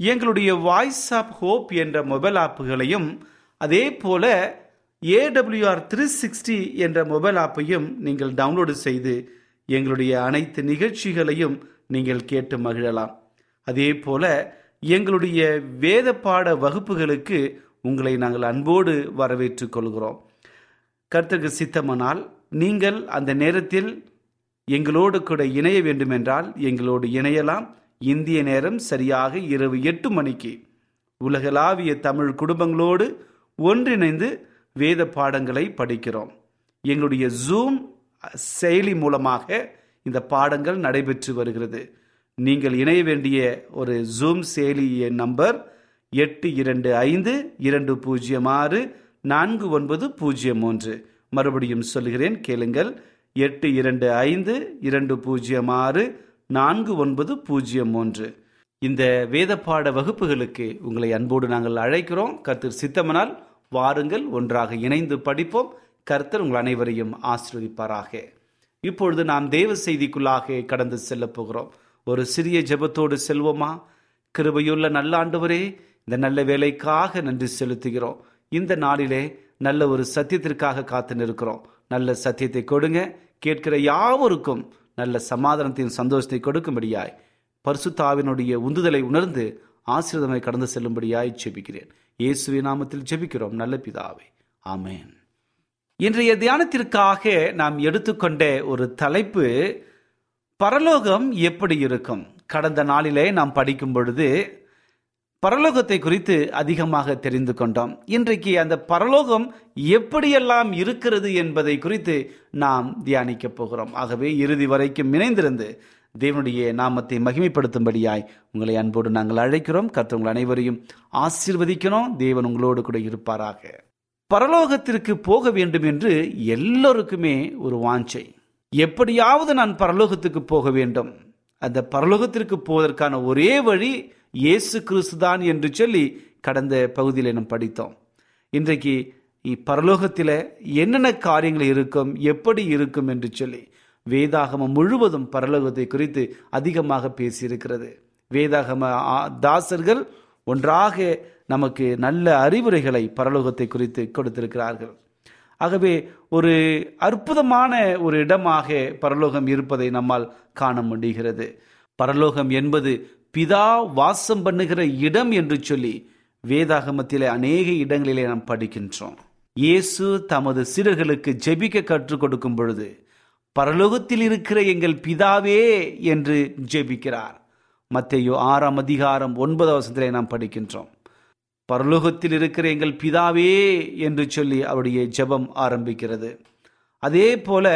எங்களுடைய Voice of Hope என்ற mobile ஆப்புகளையும் அதே போல ஏடபிள்யூஆர் த்ரீ சிக்ஸ்டி என்ற மொபைல் ஆப்பையும் நீங்கள் டவுன்லோடு செய்து எங்களுடைய அனைத்து நிகழ்ச்சிகளையும் நீங்கள் கேட்டு மகிழலாம். அதே போல எங்களுடைய வேத பாட வகுப்புகளுக்கு உங்களை நாங்கள் அன்போடு வரவேற்றுக் கொள்கிறோம். கருத்துக்கு சித்தமானால் நீங்கள் அந்த நேரத்தில் எங்களோடு கூட இணைய வேண்டுமென்றால் எங்களோடு இணையலாம். இந்திய நேரம் சரியாக இரவு எட்டு மணிக்கு. உலகளாவிய தமிழ் குடும்பங்களோடு ஒன்றிணைந்து வேத பாடங்களை படிக்கிறோம். எங்களுடைய ஜூம் செயலி மூலமாக இந்த பாடங்கள் நடைபெற்று வருகிறது. நீங்கள் இணைய வேண்டிய ஒரு ஜூம் செயலி நம்பர் எட்டு இரண்டு ஐந்து இரண்டு பூஜ்ஜியம் ஆறு நான்கு ஒன்பது பூஜ்ஜியம் மூன்று. மறுபடியும் சொல்கிறேன் கேளுங்கள். எட்டு இரண்டு ஐந்து இரண்டு பூஜ்ஜியம் ஆறு நான்கு ஒன்பது பூஜ்ஜியம் மூன்று இந்த வேத பாட வகுப்புகளுக்கு உங்களை அன்போடு நாங்கள் அழைக்கிறோம். கர்த்தர் சித்தமனால் வாருங்கள் ஒன்றாக இணைந்து படிப்போம். கர்த்தர் உங்கள் அனைவரையும் ஆசிர்வதிப்பாராக. இப்பொழுது நாம் தேவ செய்திக்குள்ளாக கடந்து செல்ல போகிறோம். ஒரு சிறிய ஜெபத்தோடு செல்வோமா? கிருபையுள்ள நல்ல ஆண்டவரே இந்த நல்ல வேலைக்காக நன்றி செலுத்துகிறோம். இந்த நாளிலே நல்ல ஒரு சத்தியத்திற்காக காத்து நிற்கிறோம். நல்ல சத்தியத்தை கொடுங்க. கேட்கிற யாவருக்கும் நல்ல சமாதானத்தின் சந்தோஷத்தை கொடுக்கும்படியாய் பரிசுத்தாவினுடைய உந்துதலை உணர்ந்து ஆசிரியமை கடந்து செல்லும்படியாய் ஜெபிக்கிறேன். இயேசுவின் நாமத்தில் ஜெபிக்கிறோம். நல்ல பிதாவே. ஆமேன். இன்றைய தியானத்திற்காக நாம் எடுத்துக்கொண்ட ஒரு தலைப்பு பரலோகம் எப்படி இருக்கும்? கடந்த நாளிலே நாம் படிக்கும் பொழுது பரலோகத்தை குறித்து அதிகமாக தெரிந்து கொண்டோம். இன்றைக்கு அந்த பரலோகம் எப்படியெல்லாம் இருக்கிறது என்பதை குறித்து நாம் தியானிக்கப் போகிறோம். ஆகவே இறுதி வரைக்கும் இணைந்திருந்து தேவனுடைய நாமத்தை மகிமைப்படுத்தும்படியாய் உங்களை அன்போடு நாங்கள் அழைக்கிறோம். கர்த்தவங்கள் அனைவரையும் ஆசீர்வதிக்கணும். தேவன் உங்களோடு கூட இருப்பாராக. பரலோகத்திற்கு போக வேண்டும் என்று எல்லோருக்குமே ஒரு வாஞ்சை. எப்படியாவது நான் பரலோகத்துக்கு போக வேண்டும். அந்த பரலோகத்திற்கு போவதற்கான ஒரே வழி இயேசு கிறிஸ்து தான் என்று சொல்லி கடந்த பகுதியில் நாம் படித்தோம். இன்றைக்கு பரலோகத்தில் என்னென்ன காரியங்கள் இருக்கும் எப்படி இருக்கும் என்று சொல்லி வேதாகமம் முழுவதும் பரலோகத்தை குறித்து அதிகமாக பேசியிருக்கிறது. வேதாகம தாசர்கள் ஒன்றாக நமக்கு நல்ல அறிவுரைகளை பரலோகத்தை குறித்து கொடுத்திருக்கிறார்கள். ஆகவே ஒரு அற்புதமான ஒரு இடமாக பரலோகம் இருப்பதை நம்மால் காண முடிகிறது. பரலோகம் என்பது பிதா வாசம் பண்ணுகிற இடம் என்று சொல்லி வேதாகமத்திலே அநேக இடங்களிலே நாம் படிக்கின்றோம். இயேசு தமது சிறர்களுக்கு ஜெபிக்க கற்றுக் கொடுக்கும் பொழுது பரலோகத்தில் இருக்கிற எங்கள் பிதாவே என்று ஜெபிக்கிறார். மத்தையோ ஆறாம் அதிகாரம் ஒன்பதாம் வசனத்திலே நாம் படிக்கின்றோம். பரலோகத்தில் இருக்கிற எங்கள் பிதாவே என்று சொல்லி அவருடைய ஜெபம் ஆரம்பிக்கிறது. அதே போல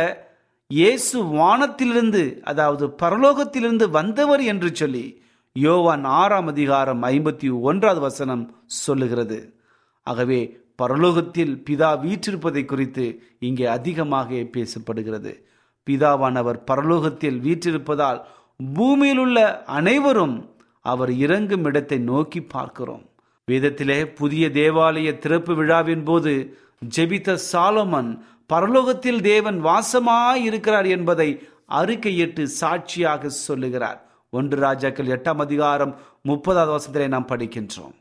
இயேசு வானத்திலிருந்து அதாவது பரலோகத்திலிருந்து வந்தவர் என்று சொல்லி யோவான் ஆறாம் அதிகாரம் ஐம்பத்தி ஒன்றாவது வசனம் சொல்லுகிறது. ஆகவே பரலோகத்தில் பிதா வீற்றிருப்பதை குறித்து இங்கே அதிகமாக பேசப்படுகிறது. பிதாவானவர் பரலோகத்தில் வீற்றிருப்பதால் பூமியில் உள்ள அனைவரும் அவர் இறங்கும் இடத்தை நோக்கி பார்க்கிறோம். வேதத்திலே புதிய தேவாலய திறப்பு விழாவின் போது ஜெபித்த சாலமன் பரலோகத்தில் தேவன் வாசமாய் இருக்கிறார் என்பதை அறிக்கையிட்டு சாட்சியாக சொல்லுகிறார். ஒன்று ராஜாக்கள் எட்டாம் அதிகாரம் முப்பதாவது வசத்திலே நாம் படிக்கின்றோம்.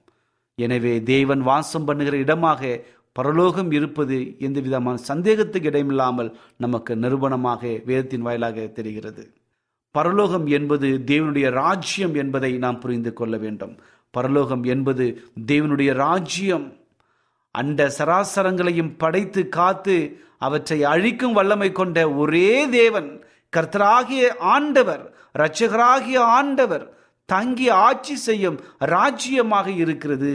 எனவே தேவன் வாசம் பண்ணுகிற இடமாக பரலோகம் இருப்பது எந்த விதமான சந்தேகத்துக்கு இடமில்லாமல் நமக்கு நிரூபணமாக வேதத்தின் வாயிலாக தெரிகிறது. பரலோகம் என்பது தேவனுடைய ராஜ்யம் என்பதை நாம் புரிந்து கொள்ள வேண்டும். பரலோகம் என்பது தேவனுடைய ராஜ்யம். அண்ட சராசரங்களையும் படைத்து காத்து அவற்றை அழிக்கும் வல்லமை கொண்ட ஒரே தேவன் கர்த்தராகிய ஆண்டவர் இரட்சகராகிய ஆண்டவர் தங்கி ஆட்சி செய்யும் ராஜ்யமாக இருக்கிறது.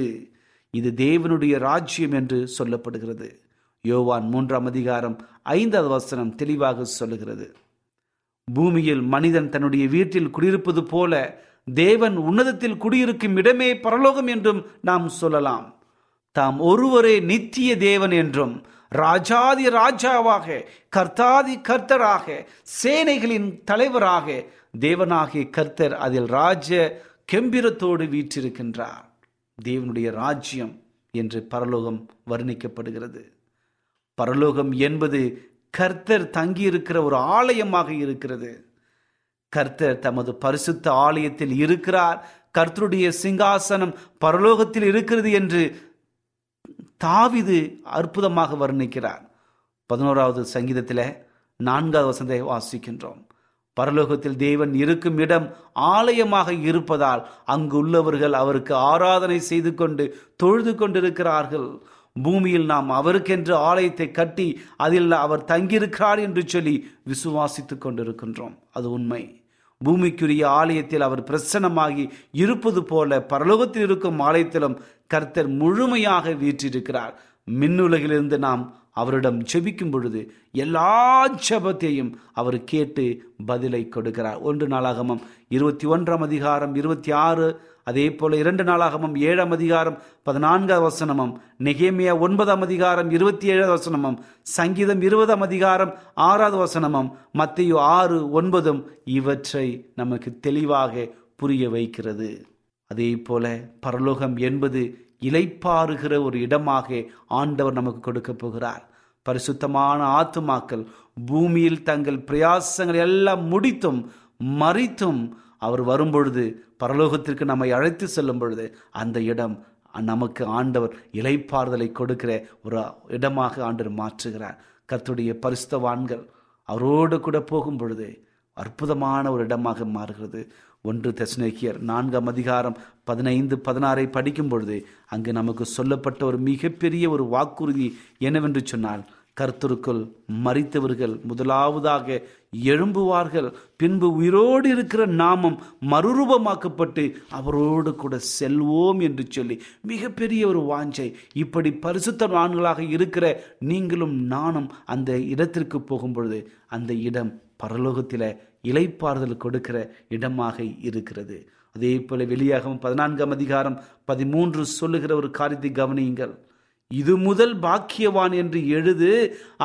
இது தேவனுடைய ராஜ்யம் என்று சொல்லப்படுகிறது. யோவான் மூன்றாம் அதிகாரம் ஐந்தாவது வசனம் தெளிவாக சொல்லுகிறது. பூமியில் மனிதன் தன்னுடைய வீட்டில் குடியிருப்பது போல தேவன் உன்னதத்தில் குடியிருக்கும் இடமே பரலோகம் என்றும் நாம் சொல்லலாம். தாம் ஒருவரே நித்திய தேவன் என்றும் ராஜாதி ராஜாவாக கர்த்தாதி கர்த்தராக சேனைகளின் தலைவராக தேவனாகிய கர்த்தர் அதில் ராஜ கெம்பிரத்தோடு வீற்றிருக்கின்றார். தேவனுடைய ராஜ்யம் என்று பரலோகம் வர்ணிக்கப்படுகிறது. பரலோகம் என்பது கர்த்தர் தங்கியிருக்கிற ஒரு ஆலயமாக இருக்கிறது. கர்த்தர் தமது பரிசுத்த ஆலயத்தில் இருக்கிறார். கர்த்தருடைய சிங்காசனம் பரலோகத்தில் இருக்கிறது என்று தாவிது அற்புதமாக வர்ணிக்கிறார். பதினோராவது சங்கீதத்தில் நான்காவது வசந்தை வாசிக்கின்றோம். பரலோகத்தில் தேவன் இருக்கும் இடம் ஆலயமாக இருப்பதால் அங்கு உள்ளவர்கள் அவருக்கு ஆராதனை செய்து கொண்டு தொழுது கொண்டிருக்கிறார்கள். பூமியில் நாம் அவருக்கென்று ஆலயத்தை கட்டி அதில் அவர் தங்கியிருக்கிறார் என்று சொல்லி விசுவாசித்துக் கொண்டிருக்கின்றோம். அது உண்மை. பூமிக்குரிய ஆலயத்தில் அவர் பிரசன்னமாகி இருப்பது போல பரலோகத்தில் இருக்கும் ஆலயத்திலும் கர்த்தர் முழுமையாக வீற்றிருக்கிறார். மின்னுலகிலிருந்து நாம் அவரிடம் ஜெபிக்கும் பொழுது எல்லா செபத்தையும் அவர் கேட்டு பதிலை கொடுக்கிறார். ஒன்று நாளாகமம் இருபத்தி ஒன்றாம் அதிகாரம் இருபத்தி ஆறு அதே போல இரண்டு நாளாகமம் ஏழாம் அதிகாரம் பதினான்காம் வசனமும் நெகேமியா ஒன்பதாம் அதிகாரம் இருபத்தி ஏழாவது வசனமும் சங்கீதம் இருபதாம் அதிகாரம் ஆறாவது வசனமும் மத்திய ஆறு ஒன்பதும் இவற்றை நமக்கு தெளிவாக புரிய வைக்கிறது. அதே போல பரலோகம் என்பது இலைப்பாறுகிற ஒரு இடமாக ஆண்டவர் நமக்கு கொடுக்க போகிறார். பரிசுத்தமான ஆத்துமாக்கள் பூமியில் தங்கள் பிரயாசங்களை எல்லாம் முடித்தும் மறித்தும் அவர் வரும்பொழுது பரலோகத்திற்கு நம்மை அழைத்து செல்லும் பொழுது அந்த இடம் நமக்கு ஆண்டவர் இலைப்பாறுதலை கொடுக்கிற ஒரு இடமாக ஆண்டவர் மாற்றுகிறார். கர்த்துடைய பரிசுத்தவான்கள் அவரோடு கூட போகும் பொழுது அற்புதமான ஒரு இடமாக மாறுகிறது. ஒன்று தெசனேக்கியர் நான்காம் அதிகாரம் பதினைந்து பதினாறை படிக்கும் பொழுது அங்கு நமக்கு சொல்லப்பட்ட ஒரு மிகப்பெரிய ஒரு வாக்குறுதி என்னவென்று சொன்னால் கர்த்தருக்குள் மறித்தவர்கள் முதலாவதாக எழும்புவார்கள். பின்பு உயிரோடு இருக்கிற நாமம் மறுரூபமாக்கப்பட்டு அவரோடு கூட செல்வோம் என்று சொல்லி மிகப்பெரிய ஒரு வாஞ்சை. இப்படி பரிசுத்த பரிசுத்தவான்களாக இருக்கிற நீங்களும் நானும் அந்த இடத்திற்கு போகும் பொழுது அந்த இடம் பரலோகத்தில் இலைப்பாறுதல் கொடுக்கிற இடமாக இருக்கிறது. அதே போல வெளியாகவும் பதினான்காம் அதிகாரம் பதிமூன்று சொல்லுகிற ஒரு காரியத்தை கவனியுங்கள். இது முதல் பாக்கியவான் என்று எழுது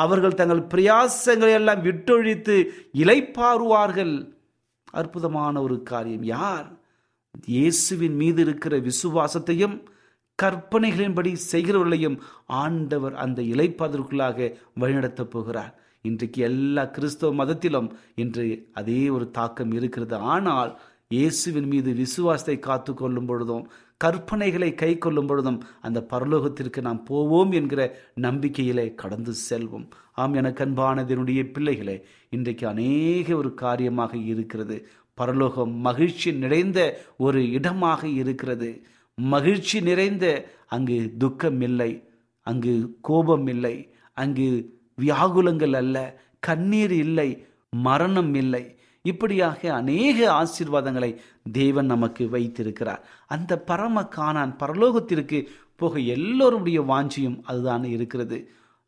அவர்கள் தங்கள் பிரயாசங்களை எல்லாம் விட்டொழித்து இலைப்பாறுவார்கள் அற்புதமான ஒரு காரியம். யார்? இயேசுவின் மீது இருக்கிற விசுவாசத்தையும் கற்பனைகளின்படி செய்கிறவர்களையும் ஆண்டவர் அந்த இலைப்பாதற்குள்ளாக வழிநடத்தப் போகிறார். இன்றைக்கு எல்லா கிறிஸ்தவ மதத்திலும் இன்று அதே ஒரு தாக்கம் இருக்கிறது. ஆனால் இயேசுவின் மீது விசுவாசத்தை காத்து கொள்ளும் பொழுதும் கற்பனைகளை கை கொள்ளும் பொழுதும் அந்த பரலோகத்திற்கு நாம் போவோம் என்கிற நம்பிக்கையிலே கடந்து செல்வோம். ஆம் எனக்கு அன்பானதனுடைய பிள்ளைகளே இன்றைக்கு அநேக ஒரு காரியமாக இருக்கிறது. பரலோகம் மகிழ்ச்சி நிறைந்த ஒரு இடமாக இருக்கிறது. மகிழ்ச்சி நிறைந்த அங்கு துக்கம் இல்லை அங்கு கோபம் இல்லை அங்கு வியாகுலங்கள் அல்ல கண்ணீர் இல்லை மரணம் இல்லை. இப்படியாக அநேக ஆசீர்வாதங்களை தேவன் நமக்கு வைத்திருக்கிறார். அந்த பரம காணான் பரலோகத்திற்கு போக எல்லோருடைய வாஞ்சியும் அதுதான் இருக்கிறது.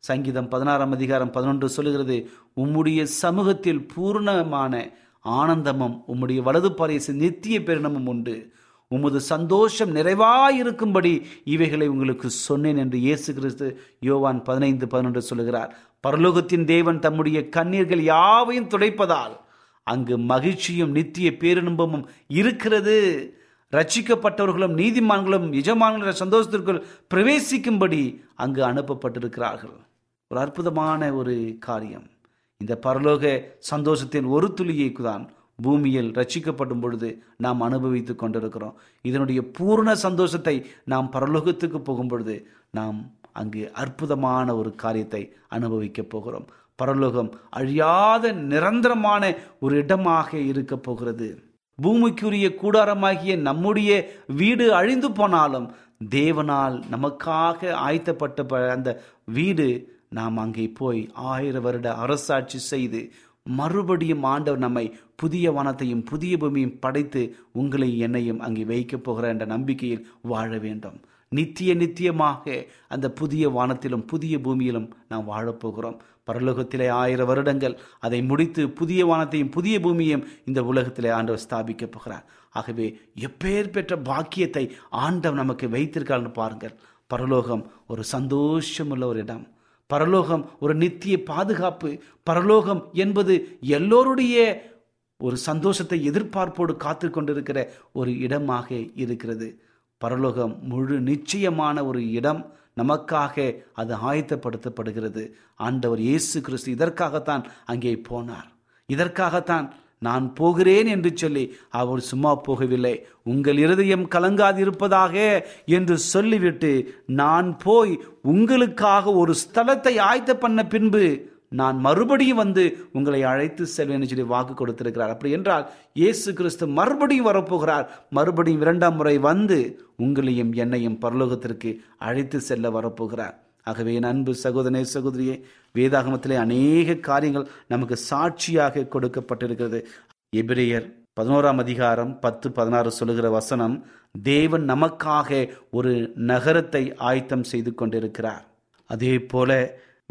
சங்கீதம் பதினாறாம் அதிகாரம் பதினொன்று சொல்லுகிறது உம்முடைய சமூகத்தில் பூர்ணமான ஆனந்தமும் உம்முடைய வலது பரிசு நித்திய பெருணமும் உண்டு. உமது சந்தோஷம் நிறைவாயிருக்கும்படி இவைகளை உங்களுக்கு சொன்னேன் என்று இயேசு கிறிஸ்து யோவான் பதினைந்து பதினொன்று சொல்லுகிறார். பரலோகத்தின் தேவன் தம்முடைய கண்ணீர்கள் யாவையும் துடைப்பதால் அங்கு மகிழ்ச்சியும் நித்திய பேரின்பமும் இருக்கிறது. ரட்சிக்கப்பட்டவர்களும் நீதிமான்களும் எஜமான்களும் சந்தோஷத்திற்குள் பிரவேசிக்கும்படி அங்கு அனுப்பப்பட்டிருக்கிறார்கள். ஒரு அற்புதமான ஒரு காரியம். இந்த பரலோக சந்தோஷத்தின் ஒரு துளியை தான் பூமியில் ரட்சிக்கப்படும் பொழுது நாம் அனுபவித்துக் கொண்டிருக்கிறோம். இதனுடைய பூர்ண சந்தோஷத்தை நாம் பரலோகத்துக்கு போகும் பொழுது நாம் அங்கு அற்புதமான ஒரு காரியத்தை அனுபவிக்கப் போகிறோம். பரலோகம் அழியாத நிரந்தரமான ஒரு இடமாக இருக்க போகிறது. பூமிக்குரிய கூடாரமாகிய நம்முடைய வீடு அழிந்து போனாலும் தேவனால் நமக்காக ஆயத்தப்பட்ட ப- அந்த வீடு நாம் அங்கே போய் ஆயிரம் வருட அரசாட்சி செய்து மறுபடியும் ஆண்டவர் நம்மை புதிய வனத்தையும் புதிய பூமியும் படைத்து உங்களை என்னையும் அங்கே வைக்கப் போகிற என்ற நம்பிக்கையில் வாழ வேண்டும். நித்திய நித்தியமாக அந்த புதிய வானத்திலும் புதிய பூமியிலும் நாம் வாழப்போகிறோம். பரலோகத்திலே ஆயிரம் வருடங்கள் அதை முடித்து புதிய வானத்தையும் புதிய பூமியையும் இந்த உலகத்திலே ஆண்டவர் ஸ்தாபிக்கப் போகிறார். ஆகவே எப்பேர் பெற்ற பாக்கியத்தை ஆண்டவர் நமக்கு வைத்திருக்கார்னு பாருங்கள். பரலோகம் ஒரு சந்தோஷமுள்ள ஒரு இடம். பரலோகம் ஒரு நித்திய பாதுகாப்பு. பரலோகம் என்பது எல்லோருடைய ஒரு சந்தோஷத்தை எதிர்பார்ப்போடு காத்து கொண்டிருக்கிற ஒரு இடமாக இருக்கிறது. பரலோகம் முழு நிச்சயமான ஒரு இடம் நமக்காக அது ஆயத்தப்படுத்தப்படுகிறது. ஆண்டவர் இயேசு கிறிஸ்து இதற்காகத்தான் அங்கே போனார். இதற்காகத்தான் நான் போகிறேன் என்று சொல்லி அவர் சும்மா போகவில்லை. உங்கள் இருதயம் கலங்காதிருப்பதாக என்று சொல்லிவிட்டு நான் போய் உங்களுக்காக ஒரு ஸ்தலத்தை ஆயத்த பண்ண பின்பு நான் மறுபடியும் வந்து உங்களை அழைத்து செல்வேன் சொல்லி வாக்கு கொடுத்திருக்கிறார். அப்படி என்றால் இயேசு கிறிஸ்து மறுபடியும் வரப்போகிறார். மறுபடியும் இரண்டாம் முறை வந்து உங்களையும் என்னையும் பரலோகத்திற்கு அழைத்து செல்ல வரப்போகிறார். ஆகவே என் அன்பு சகோதரனே சகோதரியே வேதாகமத்திலே அநேக காரியங்கள் நமக்கு சாட்சியாக கொடுக்கப்பட்டிருக்கிறது. எபிரேயர் பதினோராம் அதிகாரம் பத்து பதினாறு சொல்லுகிற வசனம் தேவன் நமக்காக ஒரு நகரத்தை ஆயத்தம் செய்து கொண்டிருக்கிறார். அதே போல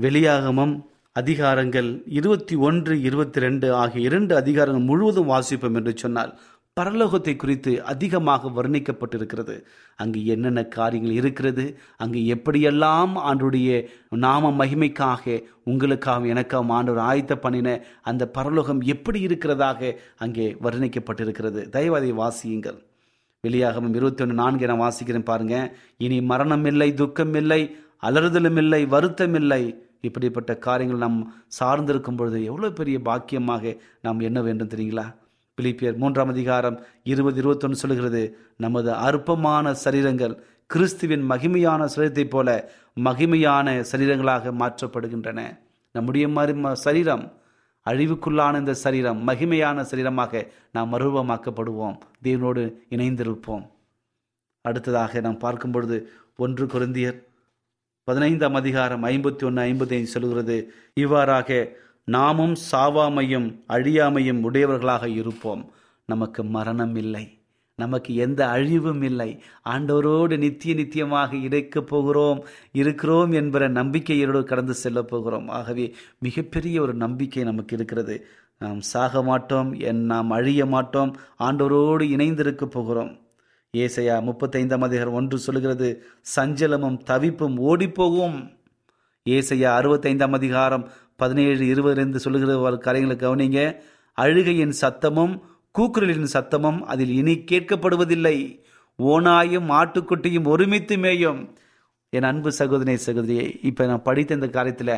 வெளியாகமம் அதிகாரங்கள் இருபத்தி ஒன்று இருபத்தி ரெண்டு ஆகிய இரண்டு அதிகாரங்கள் முழுவதும் வாசிப்போம் என்று சொன்னால் பரலோகத்தை குறித்து அதிகமாக வர்ணிக்கப்பட்டிருக்கிறது. அங்கு என்னென்ன காரியங்கள் இருக்கிறது? அங்கு எப்படியெல்லாம் ஆண்டுடைய நாம மகிமைக்காக உங்களுக்காக எனக்காக ஆண்டவர் ஆயத்த பண்ணின அந்த பரலோகம் எப்படி இருக்கிறதாக அங்கே வர்ணிக்கப்பட்டிருக்கிறது. தயவாதை வாசியுங்கள். வெளியாகவும் இருபத்தி ஒன்று நான்கு நான் வாசிக்கிறேன் பாருங்க. இனி மரணம் இல்லை துக்கம் இல்லை அலறுதலும் இல்லை வருத்தம் இல்லை இப்படிப்பட்ட காரியங்கள் நாம் சார்ந்திருக்கும் பொழுது எவ்வளோ பெரிய பாக்கியமாக நாம் என்ன வேண்டும் தெரியுங்களா? பிலிப்பியர் மூன்றாம் அதிகாரம் இருபது இருபத்தொன்று சொல்கிறது நமது அற்பமான சரீரங்கள் கிறிஸ்துவின் மகிமையான சரீரத்தைப் போல மகிமையான சரீரங்களாக மாற்றப்படுகின்றன. நம்முடைய மறு ம- சரீரம் அழிவுக்குள்ளான இந்த சரீரம் மகிமையான சரீரமாக நாம் மறுபமாக்கப்படுவோம் தேவனோடு இணைந்திருப்போம். அடுத்ததாக நாம் பார்க்கும் பொழுது ஒன்று குருந்தியர் பதினைந்தாம் அதிகாரம் ஐம்பத்தி ஒன்று ஐம்பத்தி ஐந்து சொல்கிறது இவ்வாறாக நாமும் சாவாமையும் அழியாமையும் உடையவர்களாக இருப்போம். நமக்கு மரணம் இல்லை. நமக்கு எந்த அழிவும் இல்லை. ஆண்டவரோடு நித்திய நித்தியமாக இணைக்கப் போகிறோம். இருக்கிறோம் என்கிற நம்பிக்கையோடு கடந்து செல்லப் போகிறோம். ஆகவே மிகப்பெரிய ஒரு நம்பிக்கை நமக்கு இருக்கிறது. நாம் சாக மாட்டோம். என் நாம் அழிய மாட்டோம். ஆண்டவரோடு இணைந்திருக்கப் போகிறோம். ஏசையா முப்பத்தைந்தாம் அதிகாரம் ஒன்று சொல்கிறது சஞ்சலமும் தவிப்பும் ஓடிப்போகும். ஏசையா அறுபத்தைந்தாம் அதிகாரம் பதினேழு இருபதுலேருந்து சொல்லுகிற ஒரு காரியங்களை கவனிங்க. அழுகையின் சத்தமும் கூக்குரலின் சத்தமும் அதில் இனி கேட்கப்படுவதில்லை. ஓனாயும் ஆட்டுக்குட்டியும் ஒருமித்து மேயும். என் அன்பு சகோதரி சகோதரியை இப்போ நான் படித்த இந்த காரியத்தில்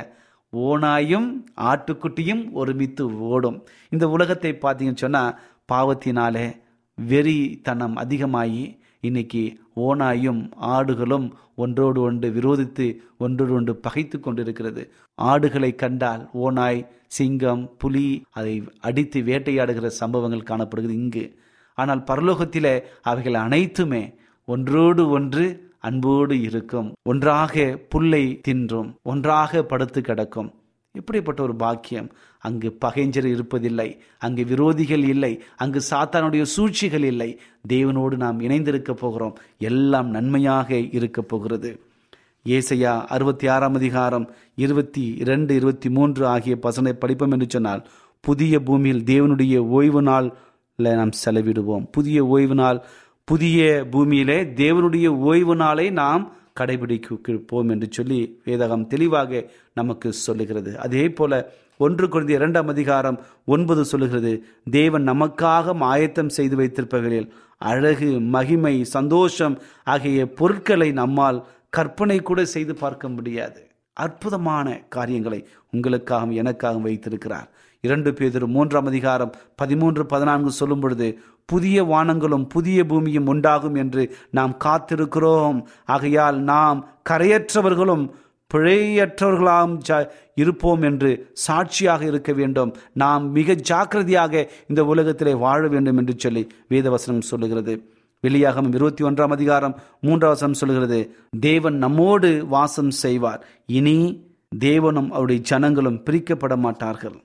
ஓனாயும் ஆட்டுக்குட்டியும் ஒருமித்து ஓடும். இந்த உலகத்தை பார்த்தீங்கன்னு சொன்னால் பாவத்தினாலே வெறித்தனம் அதிகமாகி இன்னைக்கு ஓனாயும் ஆடுகளும் ஒன்றோடு ஒன்று விரோதித்து ஒன்றோடு ஒன்று பகைத்து கொண்டிருக்கிறது. ஆடுகளை கண்டால் ஓனாய் சிங்கம் புலி அதை அடித்து வேட்டையாடுகிற சம்பவங்கள் காணப்படுகிறது இங்கு. ஆனால் பரலோகத்தில் அவைகள் அனைத்துமே ஒன்றோடு ஒன்று அன்போடு இருக்கும். ஒன்றாக புல்லை தின்றும் ஒன்றாக படுத்து கிடக்கும். இப்படிப்பட்ட ஒரு பாக்கியம்? அங்கு பகைஞ்சர் இருப்பதில்லை அங்கு விரோதிகள் இல்லை அங்கு சாத்தானுடைய சூழ்ச்சிகள் இல்லை. தேவனோடு நாம் இணைந்திருக்க போகிறோம். எல்லாம் நன்மையாக இருக்க போகிறது. ஏசையா அறுபத்தி ஆறாம் அதிகாரம் இருபத்தி இரண்டு இருபத்தி மூன்று ஆகிய பசனை படிப்போம் என்று சொன்னால் புதிய பூமியில் தேவனுடைய ஓய்வு நாளில் நாம் செலவிடுவோம். புதிய ஓய்வு நாள் புதிய பூமியிலே தேவனுடைய ஓய்வு நாளை நாம் கடைபிடிப்போம் என்று சொல்லி வேதகம் தெளிவாக நமக்கு சொல்லுகிறது. அதே போல ஒன்று குறைந்த இரண்டாம் அதிகாரம் ஒன்பது சொல்லுகிறது தேவன் நமக்காக ஆயத்தம் செய்து வைத்திருப்பவர்களில் அழகு மகிமை சந்தோஷம் ஆகிய பொருட்களை நம்மால் கற்பனை கூட செய்து பார்க்க முடியாது. அற்புதமான காரியங்களை உங்களுக்காகவும் எனக்காகவும் வைத்திருக்கிறார். இரண்டு பேதர் மூன்றாம் அதிகாரம் பதிமூன்று பதினான்கு சொல்லும் பொழுது புதிய வானங்களும் புதிய பூமியும் உண்டாகும் என்று நாம் காத்திருக்கிறோம். ஆகையால் நாம் கரையற்றவர்களும் பிழையற்றவர்களாம் இருப்போம் என்று சாட்சியாக இருக்க வேண்டும். நாம் மிக ஜாக்கிரதையாக இந்த உலகத்திலே வாழ வேண்டும் என்று சொல்லி வேதவசனம் சொல்லுகிறது. வெளியாகம் இருபத்தி ஒன்றாம் அதிகாரம் மூன்றாம் வசனம் சொல்லுகிறது தேவன் நம்மோடு வாசம் செய்வார். இனி தேவனும் அவருடைய ஜனங்களும் பிரிக்கப்பட மாட்டார்கள்.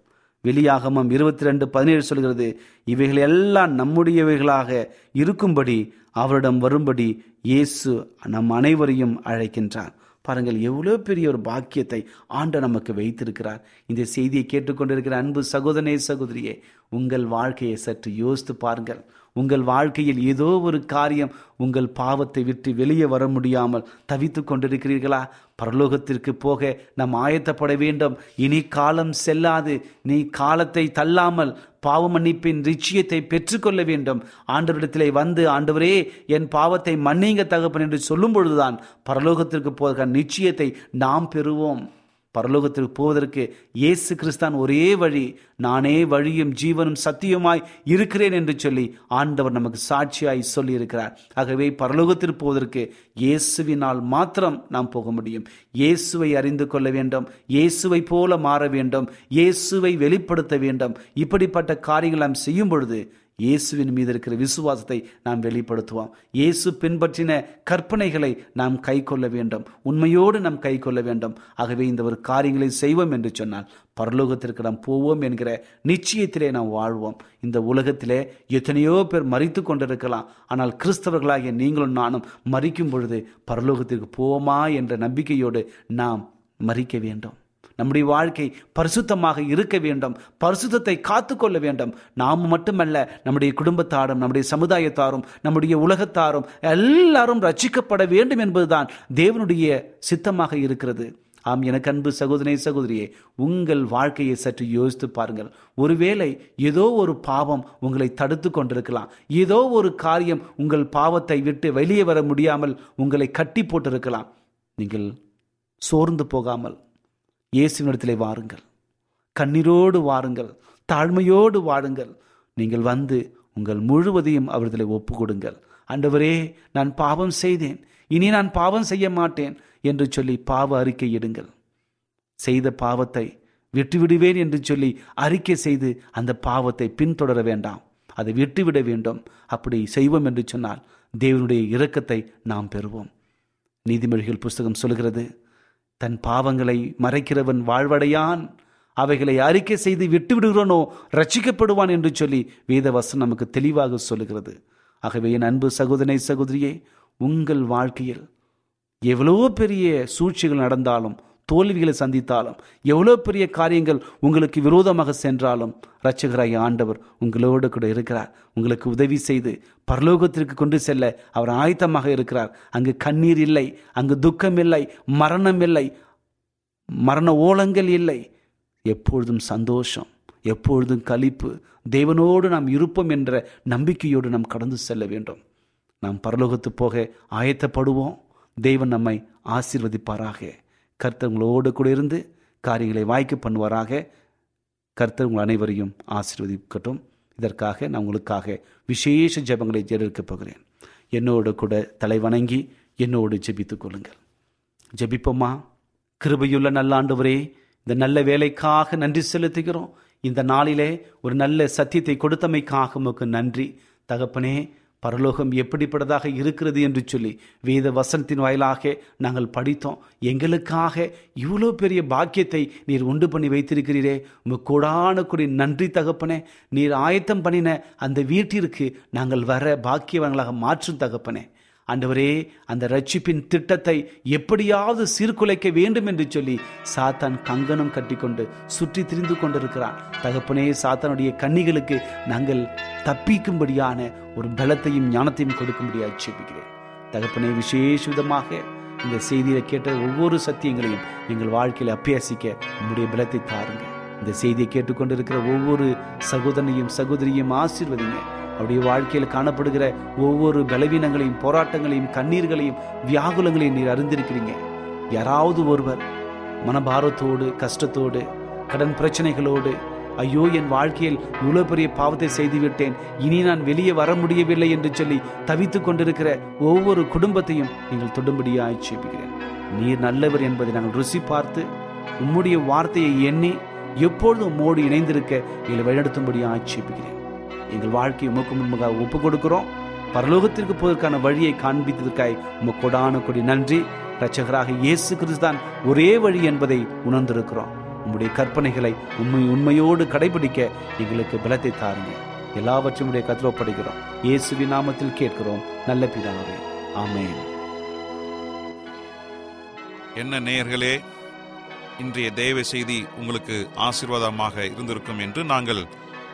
வெளியாகமம் இருபத்தி ரெண்டு பதினேழு சொல்கிறது இவைகள் எல்லாம் நம்முடையவைகளாக இருக்கும்படி அவரிடம் வரும்படி இயேசு நம் அனைவரையும் அழைக்கின்றார். பாருங்கள் எவ்வளோ பெரிய ஒரு பாக்கியத்தை ஆண்ட நமக்கு வைத்திருக்கிறார். இந்த செய்தியை கேட்டுக்கொண்டிருக்கிற அன்பு சகோதரனே சகோதரியே உங்கள் வாழ்க்கையை சற்று யோசித்து பாருங்கள். உங்கள் வாழ்க்கையில் ஏதோ ஒரு காரியம் உங்கள் பாவத்தை விட்டு வெளியே வர முடியாமல் தவித்து கொண்டிருக்கிறீர்களா? பரலோகத்திற்கு போக நாம் ஆயத்தப்பட வேண்டும். இனி காலம் செல்லாது. நீ காலத்தை தள்ளாமல் பாவ மன்னிப்பின் நிச்சயத்தை பெற்றுக்கொள்ள வேண்டும். ஆண்டவரிடத்திலே வந்து ஆண்டவரே என் பாவத்தை மன்னிங்க தகப்பன் என்று சொல்லும் பொழுதுதான் பரலோகத்திற்கு போக நிச்சயத்தை நாம் பெறுவோம். பரலோகத்திற்கு போவதற்கு இயேசு கிறிஸ்தான் ஒரே வழி நானே வழியும் ஜீவனும் சத்தியமாய் இருக்கிறேன் என்று சொல்லி ஆண்டவர் நமக்கு சாட்சியாய் சொல்லி இருக்கிறார் ஆகவே பரலோகத்திற்கு போவதற்கு இயேசுவினால் மாத்திரம் நாம் போக முடியும். இயேசுவை அறிந்து கொள்ள வேண்டும் இயேசுவை போல மாற வேண்டும் இயேசுவை வெளிப்படுத்த வேண்டும். இப்படிப்பட்ட காரியங்கள் நாம் செய்யும் பொழுது இயேசுவின் மீது இருக்கிற விசுவாசத்தை நாம் வெளிப்படுத்துவோம். இயேசு பின்பற்றின கற்பனைகளை நாம் கை கொள்ள வேண்டும். உண்மையோடு நாம் கை கொள்ள வேண்டும். ஆகவே இந்த ஒரு காரியங்களை செய்வோம் என்று சொன்னால் பரலோகத்திற்கு நாம் போவோம் என்கிற நிச்சயத்திலே நாம் வாழ்வோம். இந்த உலகத்திலே எத்தனையோ பேர் மறித்து கொண்டிருக்கலாம். ஆனால் கிறிஸ்தவர்களாகிய நீங்களும் நானும் மறிக்கும் பொழுது பரலோகத்திற்கு போவோமா என்ற நம்பிக்கையோடு நாம் மறிக்க வேண்டும். நம்முடைய வாழ்க்கை பரிசுத்தமாக இருக்க வேண்டும் பரிசுத்தத்தை காத்து கொள்ள வேண்டும். நாம் மட்டுமல்ல நம்முடைய குடும்பத்தாரும் நம்முடைய சமுதாயத்தாரும் நம்முடைய உலகத்தாரும் எல்லாரும் ரட்சிக்கப்பட வேண்டும் என்பதுதான் தேவனுடைய சித்தமாக இருக்கிறது. ஆம் எனக்கு அன்பு சகோதரே சகோதரியே உங்கள் வாழ்க்கையை சற்று யோசித்து பாருங்கள். ஒருவேளை ஏதோ ஒரு பாவம் உங்களை தடுத்து கொண்டிருக்கலாம். ஏதோ ஒரு காரியம் உங்கள் பாவத்தை விட்டு வெளியே வர முடியாமல் உங்களை கட்டி போட்டிருக்கலாம். நீங்கள் சோர்ந்து போகாமல் இயேசுவினிடத்திலே வாருங்கள். கண்ணீரோடு வாருங்கள். தாழ்மையோடு வாழுங்கள் நீங்கள் வந்து உங்கள் முழுவதையும் அவர்களை ஒப்பு கொடுங்கள் ஆண்டவரே நான் பாவம் செய்தேன். இனி நான் பாவம் செய்ய மாட்டேன் என்று சொல்லி பாவ அறிக்கை இடுங்கள். செய்த பாவத்தை விட்டுவிடுவேன் என்று சொல்லி அறிக்கை செய்து அந்த பாவத்தை பின்தொடர வேண்டாம். அதை விட்டுவிட வேண்டும். அப்படி செய்வோம் என்று சொன்னால் தேவனுடைய இரக்கத்தை நாம் பெறுவோம். நீதிமொழிகள் புஸ்தகம் சொல்கிறது தன் பாவங்களை மறைக்கிறவன் வாழ்வடையான். அவைகளை அறிக்கை செய்து விட்டு விடுகிறோனோ ரட்சிக்கப்படுவான் என்று சொல்லி வேதவசன் நமக்கு தெளிவாக சொல்லுகிறது. ஆகவே என் அன்பு சகோதரனை சகோதரியே உங்கள் வாழ்க்கையில் எவ்வளோ பெரிய சூழ்ச்சிகள் நடந்தாலும் தோல்விகளை சந்தித்தாலும் எவ்வளோ பெரிய காரியங்கள் உங்களுக்கு விரோதமாக சென்றாலும் ரட்சகராய் ஆண்டவர் உங்களோடு கூட இருக்கிறார். உங்களுக்கு உதவி செய்து பரலோகத்திற்கு கொண்டு செல்ல அவர் ஆயத்தமாக இருக்கிறார். அங்கு கண்ணீர் இல்லை அங்கு துக்கம் இல்லை மரணம் இல்லை மரண ஓலங்கள் இல்லை. எப்பொழுதும் சந்தோஷம் எப்பொழுதும் கழிப்பு. தேவனோடு நாம் இருப்போம் என்ற நம்பிக்கையோடு நாம் கடந்து செல்ல வேண்டும். நாம் பரலோகத்து போக ஆயத்தப்படுவோம். தேவன் நம்மை ஆசீர்வதிப்பாராக. கர்த்தர் உங்களோடு கூட இருந்து காரியங்களை வாய்க்க பண்ணுவாராக. கர்த்தர் உங்கள் அனைவரையும் ஆசீர்வதிக்கட்டும். இதற்காக நான் உங்களுக்காக விசேஷ ஜெபங்களை ஜெயிக்கப் போகிறேன். என்னோடு கூட தலை வணங்கி என்னோடு ஜெபித்துக் கொள்ளுங்கள். ஜெபிப்போமா? கிருபையுள்ள நல்ல ஆண்டவரே இந்த நல்ல வேலைக்காக நன்றி செலுத்துகிறோம். இந்த நாளிலே ஒரு நல்ல சத்தியத்தை கொடுத்தமைக்காக உமக்கு நன்றி. தகப்பனே பரலோகம் எப்படிப்பட்டதாக இருக்கிறது என்று சொல்லி வேத வசனத்தின் வாயிலாக நாங்கள் படித்தோம். எங்களுக்காக இவ்வளோ பெரிய பாக்கியத்தை நீர் உண்டு பண்ணி வைத்திருக்கிறீரே. உங்கள் கூடான கூடி நன்றி தகப்பனே. நீர் ஆயத்தம் பண்ணின அந்த வீட்டிற்கு நாங்கள் வர பாக்கியவங்களாக மாற்றும் தகப்பனே. ஆண்டவரே அந்த ரட்சிப்பின் திட்டத்தை எப்படியாவது சீர்குலைக்க வேண்டும் என்று சொல்லி சாத்தான் கங்கணம் கட்டிக்கொண்டு சுற்றி திரிந்து கொண்டிருக்கிறான். தகப்பனே சாத்தானுடைய கன்னிகளுக்கு நாங்கள் தப்பிக்கும்படியான ஒரு பலத்தையும் ஞானத்தையும் கொடுக்கும்படியாக ஜெபிக்கிறேன். தகப்பனே விசேஷ விதமாக இந்த செய்தியை கேட்ட ஒவ்வொரு சத்தியங்களையும் எங்கள் வாழ்க்கையில் அபியாசிக்க உங்களுடைய பலத்தை தாருங்க. இந்த செய்தியை கேட்டுக்கொண்டிருக்கிற ஒவ்வொரு சகோதரனையும் சகோதரியும் ஆசீர்வதிங்க. அவருடைய வாழ்க்கையில் காணப்படுகிற ஒவ்வொரு பலவீனங்களையும் போராட்டங்களையும் கண்ணீர்களையும் வியாகுலங்களையும் நீர் அறிந்திருக்கிறீங்க. யாராவது ஒருவர் மனபாரத்தோடு கஷ்டத்தோடு கடன் பிரச்சனைகளோடு ஐயோ என் வாழ்க்கையில் இவ்வளோ பெரிய பாவத்தை செய்துவிட்டேன் இனி நான் வெளியே வர முடியவில்லை என்று சொல்லி தவித்துக் கொண்டிருக்கிற ஒவ்வொரு குடும்பத்தையும் நீங்கள் தொடும்படியாய் செய்கிறேன் நீர் நல்லவர் என்பதை நாங்கள் ருசி பார்த்து உம்முடைய வார்த்தையை எண்ணி எப்பொழுதும் உம்மோடு இணைந்திருக்க எங்களை வழிநடத்தும்படி ஆட்சேபிக்கிறேன் எங்கள் வாழ்க்கையை உமக்கு முன்பாக ஒப்பு கொடுக்கிறோம் பரலோகத்திற்கு போவதற்கான வழியை காண்பித்ததற்காய் உமக்கு கொடான கொடி நன்றி. இரட்சகராக இயேசு கிறிஸ்தான் ஒரே வழி என்பதை உணர்ந்திருக்கிறோம். உம்முடைய கற்பனைகளை உண்மை உண்மையோடு கடைபிடிக்க எங்களுக்கு பலத்தை தாருங்க. எல்லாவற்றையும் உடைய கத்தில் ஒப்படைக்கிறோம். நாமத்தில் கேட்கிறோம். நல்ல பிதாவே ஆமேன். என்ன நேயர்களே இன்றைய தேவ செய்தி உங்களுக்கு ஆசீர்வாதமாக இருந்திருக்கும் என்று நாங்கள்